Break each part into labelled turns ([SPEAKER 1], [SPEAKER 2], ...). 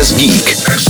[SPEAKER 1] Express Geek.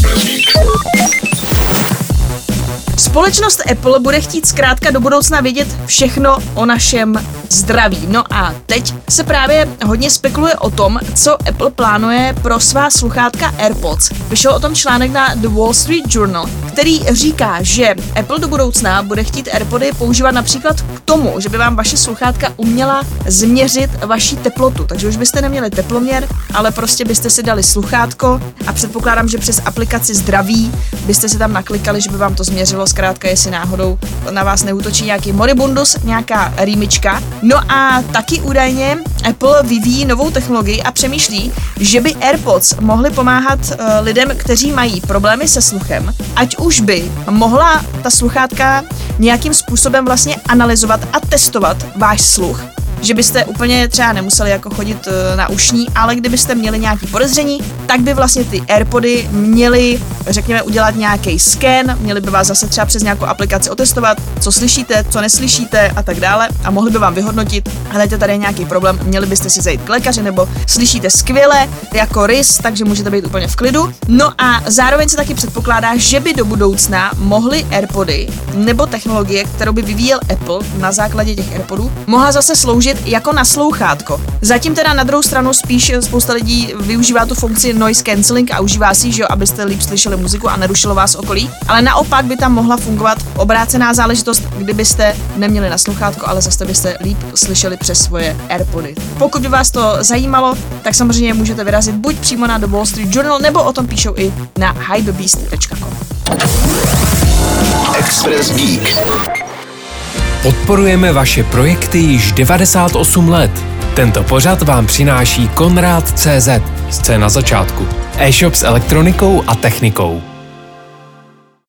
[SPEAKER 2] Společnost Apple bude chtít zkrátka do budoucna vědět všechno o našem zdraví. No a teď se právě hodně spekuluje o tom, co Apple plánuje pro svá sluchátka AirPods. Vyšel o tom článek na The Wall Street Journal, který říká, že Apple do budoucna bude chtít AirPody používat například k tomu, že by vám vaše sluchátka uměla změřit vaši teplotu. Takže už byste neměli teploměr, ale prostě byste si dali sluchátko a předpokládám, že přes aplikaci zdraví byste si tam naklikali, že by vám to změřilo zkrátka, jestli náhodou na vás neútočí nějaký moribundus, nějaká rýmička. No a taky údajně Apple vyvíjí novou technologii a přemýšlí, že by AirPods mohly pomáhat uh, lidem, kteří mají problémy se sluchem, ať už by mohla ta sluchátka nějakým způsobem vlastně analyzovat a testovat váš sluch že byste úplně třeba nemuseli jako chodit eh, na ušní, ale kdybyste měli nějaký podezření, tak by vlastně ty AirPody měly, řekněme, udělat nějaký scan, měli by vás zase třeba přes nějakou aplikaci otestovat, co slyšíte, co neslyšíte a tak dále a mohli by vám vyhodnotit, hledajte tady nějaký problém, měli byste si zajít k lékaři nebo slyšíte skvěle jako rys, takže můžete být úplně v klidu. No a zároveň se taky předpokládá, že by do budoucna mohly AirPody nebo technologie, kterou by vyvíjel Apple na základě těch AirPodů, mohla zase sloužit jako naslouchátko. Zatím teda na druhou stranu spíš spousta lidí využívá tu funkci noise cancelling a užívá si, že jo, abyste líp slyšeli muziku a nerušilo vás okolí. Ale naopak by tam mohla fungovat obrácená záležitost, kdybyste neměli naslouchátko, ale zase byste líp slyšeli přes svoje AirPody. Pokud by vás to zajímalo, tak samozřejmě můžete vyrazit buď přímo na The Wall Street Journal, nebo o tom píšou i na hypebeast.com.
[SPEAKER 1] Express Geek.
[SPEAKER 3] Podporujeme vaše projekty již 98 let. Tento pořad vám přináší Konrad CZ, scéna začátku. E-shop s elektronikou a technikou.